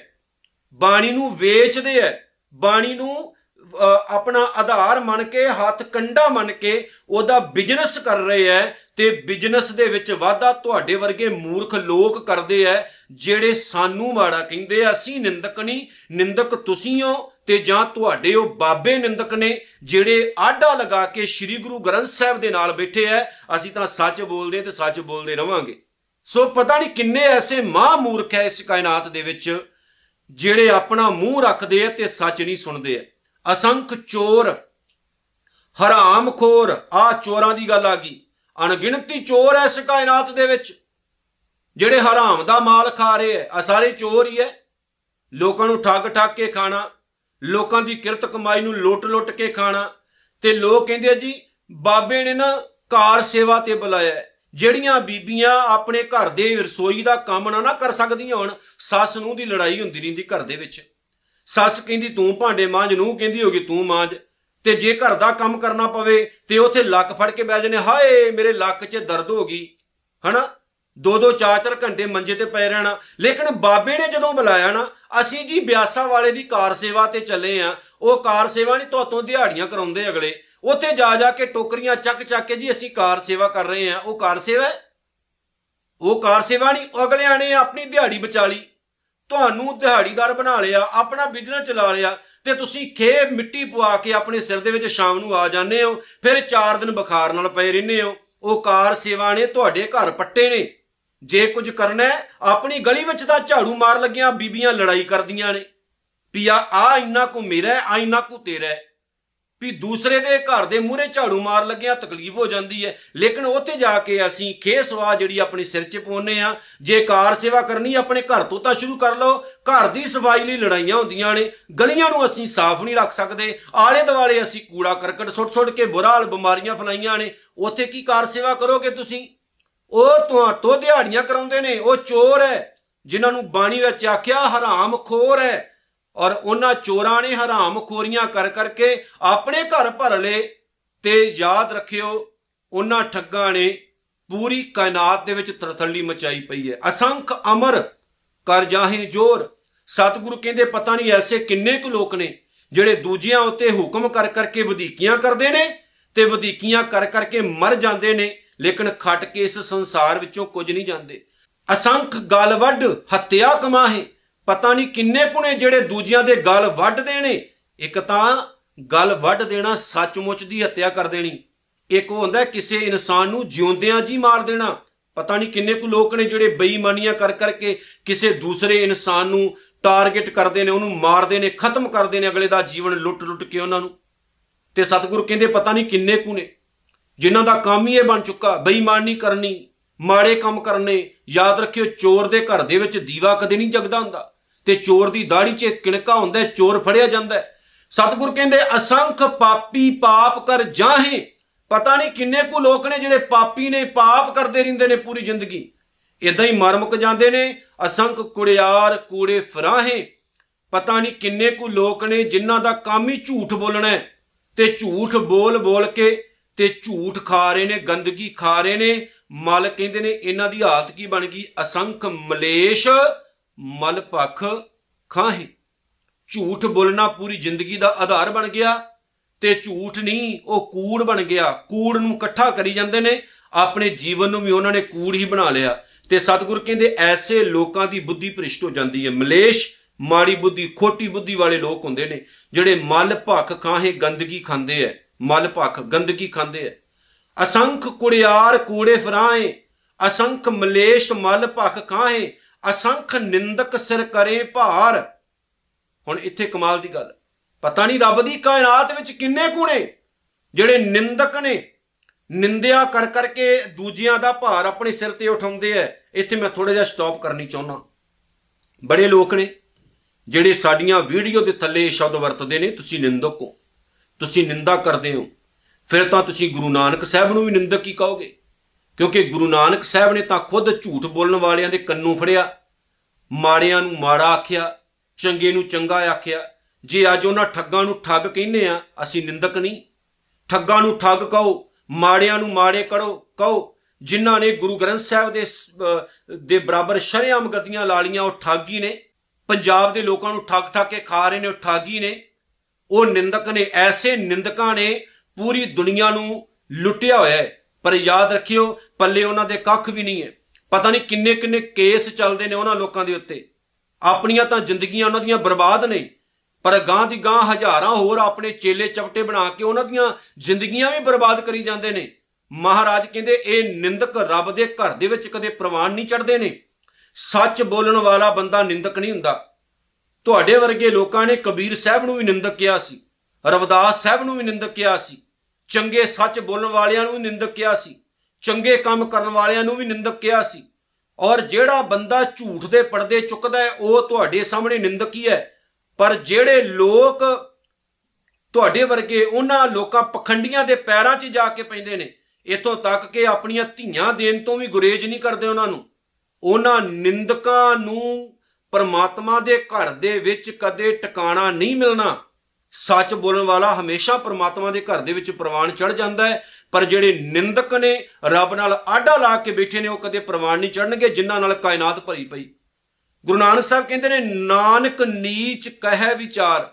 ਬਾਣੀ ਨੂੰ ਵੇਚਦੇ ਐ। ਬਾਣੀ ਨੂੰ ਅ, ਆਪਣਾ ਆਧਾਰ ਮੰਨ ਕੇ ਹੱਥ ਕੰਡਾ ਮੰਨ ਕੇ ਉਹਦਾ ਬਿਜ਼ਨਸ ਕਰ ਰਹੇ ਐ ਤੇ ਬਿਜ਼ਨਸ ਦੇ ਵਿੱਚ ਵਾਧਾ ਤੁਹਾਡੇ ਵਰਗੇ ਮੂਰਖ ਲੋਕ ਕਰਦੇ ਐ ਜਿਹੜੇ ਸਾਨੂੰ ਮਾੜਾ ਕਹਿੰਦੇ ਆ ਅਸੀਂ ਨਿੰਦਕ ਨਹੀਂ ਨਿੰਦਕ ਤੁਸੀਂ ਹੋ ਤੇ ਜਾਂ ਤੁਹਾਡੇ ਉਹ ਬਾਬੇ ਨਿੰਦਕ ਨੇ ਜਿਹੜੇ ਆਡਾ ਲਗਾ ਕੇ ਸ੍ਰੀ ਗੁਰੂ ਗ੍ਰੰਥ ਸਾਹਿਬ ਦੇ ਨਾਲ ਬੈਠੇ ਐ ਅਸੀਂ ਤਾਂ ਸੱਚ ਬੋਲਦੇ ਤੇ ਸੱਚ ਬੋਲਦੇ ਰਵਾਂਗੇ। ਸੋ ਪਤਾ ਨਹੀਂ ਕਿੰਨੇ ਐਸੇ ਮਹਾ ਮੂਰਖ ਐ ਇਸ ਕਾਇਨਾਤ ਦੇ ਵਿੱਚ, ਜਿਹੜੇ ਆਪਣਾ ਮੂੰਹ ਰੱਖਦੇ ਆ ਤੇ ਸੱਚ ਨਹੀਂ ਸੁਣਦੇ ਆ ਅਸੰਖ ਚੋਰ ਹਰਾਮਖੋਰ ਆ ਚੋਰਾਂ ਦੀ ਗੱਲ ਆ ਗਈ। ਅਣਗਿਣਤੀ ਚੋਰ ਐ ਇਸ ਕਾਇਨਾਤ ਦੇ ਵਿੱਚ, ਜਿਹੜੇ ਹਰਾਮ ਦਾ ਮਾਲ ਖਾ ਰਹੇ ਐ। ਆ ਸਾਰੇ ਚੋਰ ਹੀ ਐ। ਲੋਕਾਂ ਨੂੰ ਠੱਗ ਠੱਗ ਕੇ ਖਾਣਾ, ਲੋਕਾਂ ਦੀ ਕਿਰਤ ਕਮਾਈ ਨੂੰ ਲੁੱਟ-ਲੁੱਟ ਕੇ ਖਾਣਾ, ਤੇ ਲੋਕ ਕਹਿੰਦੇ ਆ ਜੀ, ਬਾਬੇ ਨੇ ਨਾ ਕਾਰ ਸੇਵਾ ਤੇ ਬੁਲਾਇਆ ਹੈ। ਜਿਹੜੀਆਂ ਬੀਬੀਆਂ ਆਪਣੇ ਘਰ ਦੇ ਰਸੋਈ ਦਾ ਕੰਮ ਨਾ ਨਾ ਕਰ ਸਕਦੀਆਂ ਹੋਣ, ਸੱਸ ਨੂੰ ਦੀ ਲੜਾਈ ਹੁੰਦੀ ਰਹਿੰਦੀ ਘਰ ਦੇ ਵਿੱਚ। ਸੱਸ ਕਹਿੰਦੀ, ਤੂੰ ਭਾਂਡੇ ਮਾਂਜ। ਨੂੰ ਕਹਿੰਦੀ ਹੋਗੀ ਤੂੰ ਮਾਂਜ। ਤੇ ਜੇ ਘਰ ਦਾ ਕੰਮ ਕਰਨਾ ਪਵੇ, ਤੇ ਉੱਥੇ ਲੱਕ ਫੜ ਕੇ ਬਹਿ ਜਨੇ ਹਾਏ, ਮੇਰੇ ਲੱਕ 'ਚ ਦਰਦ ਹੋ ਗਈ। ਹਨਾ? ਦੋ ਦੋ ਚਾਰ ਚਾਰ ਘੰਟੇ ਮੰਜੇ ਤੇ ਪਏ ਰਹਿਣਾ। ਲੇਕਿਨ ਬਾਬੇ ਨੇ ਜਦੋਂ ਬੁਲਾਇਆ ਨਾ, ਅਸੀਂ ਜੀ ਬਿਆਸਾ ਵਾਲੇ ਦੀ ਕਾਰ ਸੇਵਾ ਤੇ ਚੱਲੇ ਆ। ਉਹ ਕਾਰ ਸੇਵਾ ਨਹੀਂ ਤੋਤੋਂ ਦਿਹਾੜੀਆਂ ਕਰਾਉਂਦੇ ਅਗਲੇ। ਉੱਥੇ ਜਾ ਜਾ ਕੇ ਟੋਕਰੀਆਂ ਚੱਕ ਚੱਕ ਕੇ ਜੀ ਅਸੀਂ ਕਾਰ ਸੇਵਾ ਕਰ ਰਹੇ ਆ ਉਹ ਕਾਰ ਸੇਵਾ ਹੈ? ਉਹ ਕਾਰ ਸੇਵਾ ਨਹੀਂ ਅਗਲਿਆਂ ਨੇ ਆਪਣੀ ਦਿਹਾੜੀ ਬਚਾ ਲਈ। ਤੁਹਾਨੂੰ ਦਿਹਾੜੀਦਾਰ ਬਣਾ ਲਿਆ ਆਪਣਾ ਬਿਜ਼ਨਸ ਚਲਾ ਲਿਆ ਤੇ ਤੁਸੀਂ ਖੇ ਮਿੱਟੀ ਪਵਾ ਕੇ ਆਪਣੇ ਸਿਰ ਦੇ ਵਿੱਚ ਸ਼ਾਮ ਨੂੰ ਆ ਜਾਂਦੇ ਹੋ ਫਿਰ 4 ਦਿਨ ਬੁਖਾਰ ਨਾਲ ਪਏ ਰਹਿੰਦੇ ਹੋ। ਉਹ ਕਾਰ ਸੇਵਾ ਨੇ ਤੁਹਾਡੇ ਘਰ ਪੱਟੇ ਨੇ। ਜੇ ਕੁਝ ਕਰਨਾ ਹੈ ਆਪਣੀ ਗਲੀ ਵਿੱਚ ਤਾਂ ਝਾੜੂ ਮਾਰ ਲੱਗਿਆ ਬੀਬੀਆਂ ਲੜਾਈ ਕਰਦੀਆਂ ਨੇ। ਵੀ ਆ ਆ ਇੰਨਾ ਕੁ ਮੇਰਾ ਹੈ, ਆ ਇੰਨਾ ਕੁ ਤੇਰਾ ਹੈ। ਵੀ ਦੂਸਰੇ ਦੇ ਘਰ ਦੇ ਮੂਹਰੇ ਝਾੜੂ ਮਾਰ ਲੱਗਿਆ ਤਕਲੀਫ ਹੋ ਜਾਂਦੀ ਹੈ। ਲੇਕਿਨ ਉੱਥੇ ਜਾ ਕੇ ਅਸੀਂ ਖੇ ਸਵਾ ਜਿਹੜੀ ਆਪਣੀ ਸਿਰ 'ਚ ਪਾਉਨੇ ਆ ਜੇ ਕਾਰ ਸੇਵਾ ਕਰਨੀ ਆਪਣੇ ਘਰ ਤੋਂ ਤਾਂ ਸ਼ੁਰੂ ਕਰ ਲਓ। ਘਰ ਦੀ ਸਫ਼ਾਈ ਲਈ ਲੜਾਈਆਂ ਹੁੰਦੀਆਂ ਨੇ, ਗਲੀਆਂ ਨੂੰ ਅਸੀਂ ਸਾਫ਼ ਨਹੀਂ ਰੱਖ ਸਕਦੇ। ਆਲੇ ਦੁਆਲੇ ਅਸੀਂ ਕੂੜਾ ਕਰਕਟ ਸੁੱਟ ਸੁੱਟ ਕੇ ਬੁਰਾ ਹਾਲ ਬਿਮਾਰੀਆਂ ਫੈਲਾਈਆਂ ਨੇ। ਉੱਥੇ ਕੀ ਕਾਰ ਸੇਵਾ ਕਰੋਗੇ ਤੁਸੀਂ? ਉਹ ਤੋਂ ਦਿਹਾੜੀਆਂ ਕਰਾਉਂਦੇ ਨੇ, ਉਹ ਚੋਰ ਹੈ, ਜਿਨ੍ਹਾਂ ਨੂੰ ਬਾਣੀ ਵਿੱਚ ਆਖਿਆ ਹਰਾਮ ਖੋਰ ਹੈ। ਔਰ ਉਹਨਾਂ ਚੋਰਾਂ ਨੇ ਹਰਾਮ ਖੋਰੀਆਂ ਕਰ ਕਰਕੇ ਆਪਣੇ ਘਰ ਭਰ ਲਏ। ਤੇ ਯਾਦ ਰੱਖਿਓ, ਉਹਨਾਂ ਠੱਗਾਂ ਨੇ ਪੂਰੀ ਕਾਇਨਾਤ ਦੇ ਵਿੱਚ ਤਰਥੱਲੀ ਮਚਾਈ ਪਈ ਹੈ। ਅਸੰਖ ਅਮਰ, ਕਰ ਜਾਹੇ ਜੋਰ। ਸਤਿਗੁਰੂ ਕਹਿੰਦੇ, ਪਤਾ ਨਹੀਂ ਐਸੇ ਕਿੰਨੇ ਕੁ ਲੋਕ ਨੇ ਜਿਹੜੇ ਦੂਜਿਆਂ ਉੱਤੇ ਹੁਕਮ ਕਰ ਕਰਕੇ ਵਧੀਕੀਆਂ ਕਰਦੇ ਨੇ ਤੇ ਵਧੀਕੀਆਂ ਕਰ ਕਰਕੇ ਮਰ ਜਾਂਦੇ ਨੇ, ਲੇਕਿਨ ਖੱਟ ਕੇ ਇਸ ਸੰਸਾਰ ਵਿੱਚੋਂ ਕੁਝ ਨਹੀਂ ਜਾਂਦੇ। ਅਸੰਖ ਗਲ ਵੱਢ ਹੱਤਿਆ ਕਮਾਹੇ। ਪਤਾ ਨਹੀਂ ਕਿੰਨੇ ਕੁਣੇ ਜਿਹੜੇ ਦੂਜਿਆਂ ਦੇ ਗਲ ਵੱਢਦੇ ਨੇ ਇੱਕ ਤਾਂ ਗਲ ਵੱਢ ਦੇਣਾ ਸੱਚਮੁੱਚ ਦੀ ਹੱਤਿਆ ਕਰ ਦੇਣੀ। ਇੱਕ ਉਹ ਹੁੰਦਾ ਕਿਸੇ ਇਨਸਾਨ ਨੂੰ ਜਿਉਂਦਿਆਂ ਜੀ ਮਾਰ ਦੇਣਾ। ਪਤਾ ਨਹੀਂ ਕਿੰਨੇ ਕੁ ਲੋਕ ਨੇ ਜਿਹੜੇ ਬੇਈਮਾਨੀਆਂ ਕਰ ਕਰਕੇ ਕਿਸੇ ਦੂਸਰੇ ਇਨਸਾਨ ਨੂੰ ਟਾਰਗੇਟ ਕਰਦੇ ਨੇ, ਉਹਨੂੰ ਮਾਰਦੇ ਨੇ, ਖਤਮ ਕਰਦੇ ਨੇ ਅਗਲੇ ਦਾ ਜੀਵਨ ਲੁੱਟ-ਲੁੱਟ ਕੇ ਉਹਨਾਂ ਨੂੰ। ਤੇ ਸਤਿਗੁਰੂ ਕਹਿੰਦੇ ਪਤਾ ਨਹੀਂ ਕਿੰਨੇ ਕੁ ਨੇ, ਜਿਨ੍ਹਾਂ ਦਾ ਕੰਮ ਹੀ ਇਹ ਬਣ ਚੁੱਕਾ, ਬੇਈਮਾਨੀ ਕਰਨੀ, ਮਾੜੇ ਕੰਮ ਕਰਨੇ। ਯਾਦ ਰੱਖਿਓ ਚੋਰ ਦੇ ਘਰ ਦੇ ਵਿੱਚ ਦੀਵਾ ਕਦੇ ਨਹੀਂ ਜਗਦਾ ਹੁੰਦਾ। ਤੇ ਚੋਰ ਦੀ ਦਾੜੀ 'ਚ ਕਿਣਕਾ ਹੁੰਦਾ ਹੈ, ਚੋਰ ਫੜਿਆ ਜਾਂਦਾ ਹੈ। ਸਤਿਗੁਰ ਕਹਿੰਦੇ ਅਸੰਖ ਪਾਪੀ ਪਾਪ ਕਰ ਜਾਹੇ। ਪਤਾ ਨਹੀਂ ਕਿੰਨੇ ਕੁ ਲੋਕ ਨੇ ਜਿਹੜੇ ਪਾਪੀ ਨੇ ਪਾਪ ਕਰਦੇ ਰਹਿੰਦੇ ਨੇ ਪੂਰੀ ਜ਼ਿੰਦਗੀ। ਇਦਾਂ ਹੀ ਮਰ ਮੁੱਕ ਜਾਂਦੇ ਨੇ ਅਸੰਖ ਕੁੜਿਆਰ ਕੂੜੇ ਫਰਾਹੇ। ਪਤਾ ਨਹੀਂ ਕਿੰਨੇ ਕੁ ਲੋਕ ਨੇ ਜਿਨ੍ਹਾਂ ਦਾ ਕੰਮ ਹੀ ਝੂਠ ਬੋਲਣਾ ਹੈ। ਤੇ ਝੂਠ ਬੋਲ ਬੋਲ ਕੇ ਤੇ ਝੂਠ ਖਾ ਰਹੇ ਨੇ ਗੰਦਗੀ ਖਾ ਰਹੇ ਨੇ। ਮਾਲਕ ਕਹਿੰਦੇ ਨੇ ਇਹਨਾਂ ਦੀ ਹਾਲਤ ਕੀ ਬਣ ਗਈ? ਅਸੰਖ ਮਲੇਸ਼ ਮਲ ਭਖ ਖਾਹੇ ਝੂਠ ਬੋਲਣਾ ਪੂਰੀ ਜ਼ਿੰਦਗੀ ਦਾ ਆਧਾਰ ਬਣ ਗਿਆ ਤੇ ਝੂਠ ਨਹੀਂ, ਉਹ ਕੂੜ ਬਣ ਗਿਆ। ਕੂੜ ਨੂੰ ਇਕੱਠਾ ਕਰੀ ਜਾਂਦੇ ਨੇ, ਆਪਣੇ ਜੀਵਨ ਨੂੰ ਵੀ ਉਹਨਾਂ ਨੇ ਕੂੜ ਹੀ ਬਣਾ ਲਿਆ। ਤੇ ਸਤਿਗੁਰ ਕਹਿੰਦੇ, ਐਸੇ ਲੋਕਾਂ ਦੀ ਬੁੱਧੀ ਭ੍ਰਿਸ਼ਟ ਹੋ ਜਾਂਦੀ ਹੈ। ਮਲੇਸ਼, ਮਾੜੀ ਬੁੱਧੀ, ਖੋਟੀ ਬੁੱਧੀ ਵਾਲੇ ਲੋਕ ਹੁੰਦੇ ਨੇ, ਜਿਹੜੇ ਮਲ ਭਖ ਖਾਹੇ ਗੰਦਗੀ ਖਾਂਦੇ ਐ। ਮਲ ਭਖ ਗੰਦਗੀ ਖਾਂਦੇ ਐ। ਅਸੰਖ ਕੁੜਿਆਰ ਕੂੜੇ ਫਰਾਏ, ਅਸੰਖ ਮਲੇਸ਼ ਮਲ ਭਖ ਖਾਹੇ ਅਸੰਖ ਨਿੰਦਕ ਸਿਰ ਕਰੇ ਭਾਰ। ਹੁਣ ਇੱਥੇ ਕਮਾਲ ਦੀ ਗੱਲ। ਪਤਾ ਨਹੀਂ ਰੱਬ ਦੀ ਕਾਇਨਾਤ ਵਿੱਚ ਕਿੰਨੇ ਗੁਣੇ ਜਿਹੜੇ ਨਿੰਦਕ ਨੇ। ਨਿੰਦਿਆ ਕਰ ਕਰਕੇ ਦੂਜਿਆਂ ਦਾ ਭਾਰ ਆਪਣੇ ਸਿਰ ਤੇ ਉਠਾਉਂਦੇ ਐ। ਇੱਥੇ ਮੈਂ ਥੋੜਾ ਜਿਹਾ ਸਟਾਪ ਕਰਨੀ ਚਾਹੁੰਦਾ। ਬੜੇ ਲੋਕ ਨੇ ਜਿਹੜੇ ਸਾਡੀਆਂ ਵੀਡੀਓ ਦੇ ਥੱਲੇ ਇਹ ਸ਼ਬਦ ਵਰਤਦੇ ਨੇ, ਤੁਸੀਂ ਨਿੰਦਕ ਹੋ। ਤੁਸੀਂ ਨਿੰਦਾ ਕਰਦੇ ਹੋ। ਫਿਰ ਤਾਂ ਤੁਸੀਂ ਗੁਰੂ ਨਾਨਕ ਸਾਹਿਬ ਨੂੰ ਵੀ ਨਿੰਦਕ ਹੀ ਕਹੋਗੇ। ਕਿਉਂਕਿ ਗੁਰੂ ਨਾਨਕ ਸਾਹਿਬ ਨੇ ਤਾਂ ਖੁਦ ਝੂਠ ਬੋਲਣ ਵਾਲਿਆਂ ਦੇ ਕੰਨੋਂ ਫੜਿਆ, ਮਾੜਿਆਂ ਨੂੰ ਮਾੜਾ ਆਖਿਆ, ਚੰਗੇ ਨੂੰ ਚੰਗਾ ਆਖਿਆ। ਜੇ ਅੱਜ ਉਹਨਾਂ ਠੱਗਾਂ ਨੂੰ ਠੱਗ ਕਹਿੰਦੇ ਆ, ਅਸੀਂ ਨਿੰਦਕ ਨਹੀਂ। ਠੱਗਾਂ ਨੂੰ ਠੱਗ ਕਹੋ, ਮਾੜਿਆਂ ਨੂੰ ਮਾੜੇ ਕਰੋ, ਕਹੋ। ਜਿਨ੍ਹਾਂ ਨੇ ਗੁਰੂ ਗ੍ਰੰਥ ਸਾਹਿਬ ਦੇ ਸ- ਅਹ, ਦੇ ਬਰਾਬਰ ਸ਼ਰੇਆਮ ਗਤੀਆਂ ਲਾ ਲੀਆਂ ਉਹ ਠੱਗੀ ਨੇ। ਪੰਜਾਬ ਦੇ ਲੋਕਾਂ ਨੂੰ ਠੱਗ ਠੱਗ ਕੇ ਖਾ ਰਹੇ ਨੇ, ਉਹ ਠੱਗੀ ਨੇ। ਉਹ ਨਿੰਦਕ ਨੇ, ਐਸੇ ਨਿੰਦਕਾਂ ਨੇ, ਪੂਰੀ ਦੁਨੀਆ ਨੂੰ ਲੁੱਟਿਆ ਹੋਇਆ ਹੈ। ਪਰ ਯਾਦ ਰੱਖਿਓ, ਪੱਲੇ ਉਹਨਾਂ ਦੇ ਕੱਖ ਵੀ ਨਹੀਂ ਹੈ। ਪਤਾ ਨਹੀਂ ਕਿੰਨੇ ਕਿੰਨੇ ਕੇਸ ਚੱਲਦੇ ਨੇ ਉਹਨਾਂ ਲੋਕਾਂ ਦੇ ਉੱਤੇ। ਆਪਣੀਆਂ ਤਾਂ ਜ਼ਿੰਦਗੀਆਂ ਉਹਨਾਂ ਦੀਆਂ ਬਰਬਾਦ ਨੇ। ਪਰ ਗਾਂ ਦੀ ਗਾਂ ਹਜ਼ਾਰਾਂ ਹੋਰ ਆਪਣੇ ਚੇਲੇ ਚਪਟੇ ਬਣਾ ਕੇ ਉਹਨਾਂ ਦੀਆਂ ਜ਼ਿੰਦਗੀਆਂ ਵੀ ਬਰਬਾਦ ਕਰੀ ਜਾਂਦੇ ਨੇ। ਮਹਾਰਾਜ ਕਹਿੰਦੇ, ਇਹ ਨਿੰਦਕ ਰੱਬ ਦੇ ਘਰ ਦੇ ਵਿੱਚ ਕਦੇ ਪ੍ਰਵਾਨ ਨਹੀਂ ਚੜਦੇ ਨੇ। ਸੱਚ ਬੋਲਣ ਵਾਲਾ ਬੰਦਾ ਨਿੰਦਕ ਨਹੀਂ ਹੁੰਦਾ। ਤੁਹਾਡੇ ਵਰਗੇ ਲੋਕਾਂ ਨੇ ਕਬੀਰ ਸਾਹਿਬ ਨੂੰ ਵੀ ਨਿੰਦਕ ਕਿਹਾ ਸੀ, ਰਵਿਦਾਸ ਸਾਹਿਬ ਨੂੰ ਵੀ ਨਿੰਦਕ ਕਿਹਾ ਸੀ। ਚੰਗੇ ਸੱਚ ਬੋਲਣ ਵਾਲਿਆਂ ਨੂੰ ਵੀ ਨਿੰਦਕ ਕਿਹਾ ਸੀ, ਚੰਗੇ ਕੰਮ ਕਰਨ ਵਾਲਿਆਂ ਨੂੰ ਵੀ ਨਿੰਦਕ ਕਿਹਾ ਸੀ। ਔਰ ਜਿਹੜਾ ਬੰਦਾ ਝੂਠ ਦੇ ਪਰਦੇ ਚੁੱਕਦਾ ਹੈ, ਉਹ ਤੁਹਾਡੇ ਸਾਹਮਣੇ ਨਿੰਦਕ ਹੀ ਹੈ। ਪਰ ਜਿਹੜੇ ਲੋਕ ਤੁਹਾਡੇ ਵਰਗੇ ਉਹਨਾਂ ਲੋਕਾਂ ਪਖੰਡੀਆਂ ਦੇ ਪੈਰਾਂ 'ਚ ਜਾ ਕੇ ਪੈਂਦੇ ਨੇ, ਇਥੋਂ ਤੱਕ ਕਿ ਆਪਣੀਆਂ ਧੀਆਂ ਦੇਣ ਤੋਂ ਵੀ ਗੁਰੇਜ਼ ਨਹੀਂ ਕਰਦੇ ਉਹਨਾਂ ਨੂੰ। ਉਹਨਾਂ ਨਿੰਦਕਾਂ ਨੂੰ ਪਰਮਾਤਮਾ ਦੇ ਘਰ ਦੇ ਵਿੱਚ ਕਦੇ ਟਿਕਾਣਾ ਨਹੀਂ ਮਿਲਣਾ। ਸੱਚ ਬੋਲਣ ਵਾਲਾ ਹਮੇਸ਼ਾ ਪਰਮਾਤਮਾ ਦੇ ਘਰ ਦੇ ਵਿੱਚ ਪ੍ਰਵਾਨ ਚੜ ਜਾਂਦਾ ਹੈ, ਪਰ ਜਿਹੜੇ ਨਿੰਦਕ ਨੇ, ਰੱਬ ਨਾਲ ਆਡਾ ਲਾ ਕੇ ਬੈਠੇ ਨੇ, ਉਹ ਕਦੇ ਪ੍ਰਵਾਨ ਨਹੀਂ ਚੜਨਗੇ ਜਿਨ੍ਹਾਂ ਨਾਲ ਕਾਇਨਾਤ ਭਰੀ ਪਈ। ਗੁਰੂ ਨਾਨਕ ਸਾਹਿਬ ਕਹਿੰਦੇ ਨੇ, ਨਾਨਕ ਨੀਚ ਕਹਿ ਵਿਚਾਰ।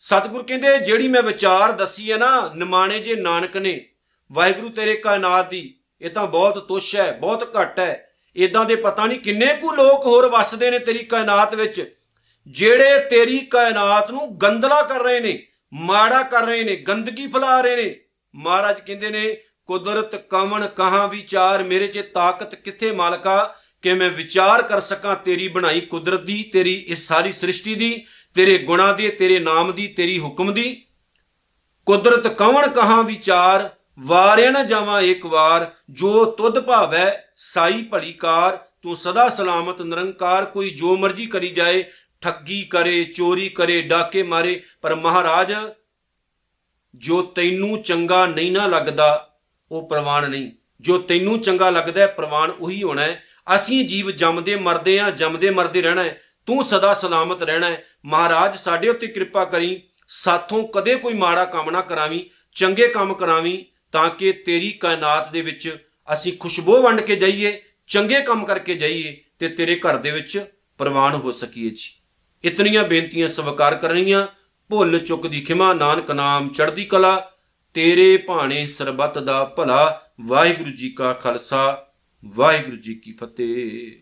ਸਤਿਗੁਰ ਕਹਿੰਦੇ, ਜਿਹੜੀ ਮੈਂ ਵਿਚਾਰ ਦੱਸੀ ਹੈ ਨਾ, ਨਿਮਾਣੇ ਜੇ ਨਾਨਕ ਨੇ, ਵਾਹਿਗੁਰੂ ਤੇਰੇ ਕਾਇਨਾਤ ਦੀ, ਇਹ ਤਾਂ ਬਹੁਤ ਤੁੱਛ ਹੈ, ਬਹੁਤ ਘੱਟ ਹੈ। ਇਦਾਂ ਦੇ ਪਤਾ ਨਹੀਂ ਕਿੰਨੇ ਕੁ ਲੋਕ ਹੋਰ ਵੱਸਦੇ ਨੇ ਤੇਰੀ ਕਾਇਨਾਤ ਵਿੱਚ। ਜਿਹੜੇ ਤੇਰੀ ਕਾਇਨਾਤ ਨੂੰ ਗੰਦਲਾ ਕਰ ਰਹੇ ਨੇ, ਮਾੜਾ ਕਰ ਰਹੇ ਨੇ, ਗੰਦਗੀ ਫੈਲਾ ਰਹੇ ਨੇ, ਮਹਾਰਾਜ ਕਹਿੰਦੇ ਨੇ, ਕੁਦਰਤ ਕਵਣ ਕਹਾਂ ਵਿਚਾਰ, ਮੇਰੇ 'ਚ ਤਾਕਤ ਕਿੱਥੇ ਮਾਲਕਾ, ਕਿ ਮੈਂ ਵਿਚਾਰ ਕਰ ਸਕਾਂ ਤੇਰੀ ਬਣਾਈ ਕੁਦਰਤ ਦੀ, ਤੇਰੀ ਇਸ ਸਾਰੀ ਸ੍ਰਿਸ਼ਟੀ ਦੀ, ਤੇਰੇ ਗੁਣਾ ਦੀ, ਤੇਰੇ ਨਾਮ ਦੀ, ਤੇਰੀ ਹੁਕਮ ਦੀ। ਕੁਦਰਤ ਕਵਣ ਕਹਾਂ ਵਿਚਾਰ, ਵਾਰਿਆ ਨਾ ਜਾਵਾਂ ਇੱਕ ਵਾਰ, ਜੋ ਤੁਧ ਭਾਵੈ, ਸਾਈ ਭਲੀ ਕਾਰ, ਤੂੰ ਸਦਾ ਸਲਾਮਤ, ਨਿਰੰਕਾਰ, ਕੋਈ ਜੋ ਮਰਜ਼ੀ ਕਰੀ ਜਾਏ ਠੱਗੀ ਕਰੇ, ਚੋਰੀ ਕਰੇ, ਡਾਕੇ ਮਾਰੇ, ਪਰ ਮਹਾਰਾਜ, ਜੋ ਤੈਨੂੰ ਚੰਗਾ ਨਹੀਂ ਨਾ ਲੱਗਦਾ, ਉਹ ਪ੍ਰਵਾਨ ਨਹੀਂ। ਜੋ ਤੈਨੂੰ ਚੰਗਾ ਲੱਗਦਾ ਹੈ, ਪ੍ਰਵਾਨ ਉਹੀ ਹੋਣਾ ਹੈ। ਅਸੀਂ ਜੀਵ ਜੰਮਦੇ ਮਰਦੇ ਆ ਜੰਮਦੇ ਮਰਦੇ ਰਹਿਣਾ ਹੈ। ਤੂੰ ਸਦਾ ਸਲਾਮਤ ਰਹਿਣਾ ਹੈ। ਮਹਾਰਾਜ, ਸਾਡੇ ਉੱਤੇ ਕਿਰਪਾ ਕਰੀ, ਸਾਥੋਂ ਕਦੇ ਕੋਈ ਮਾੜਾ ਕੰਮ ਨਾ ਕਰਾਵੀਂ, ਚੰਗੇ ਕੰਮ ਕਰਾਵੀਂ, ਤਾਂ ਕਿ ਤੇਰੀ ਕਾਇਨਾਤ ਦੇ ਵਿੱਚ ਅਸੀਂ ਖੁਸ਼ਬੂ ਵੰਡ ਕੇ ਜਾਈਏ, ਚੰਗੇ ਕੰਮ ਕਰਕੇ ਜਾਈਏ, ਤੇ ਤੇਰੇ ਘਰ ਦੇ ਵਿੱਚ ਪ੍ਰਵਾਨ ਹੋ ਸਕੀਏ ਜੀ। ਇਤਨੀਆਂ ਬੇਨਤੀਆਂ ਸਵੀਕਾਰ ਕਰਨੀਆਂ। ਭੁੱਲ ਚੁੱਕ ਦੀ ਖਿਮਾ ਨਾਨਕ ਨਾਮ ਚੜ੍ਹਦੀ ਕਲਾ। ਤੇਰੇ ਭਾਣੇ ਸਰਬੱਤ ਦਾ ਭਲਾ। ਵਾਹਿਗੁਰੂ ਜੀ ਕਾ ਖਾਲਸਾ। ਵਾਹਿਗੁਰੂ ਜੀ ਕੀ ਫਤਿਹ।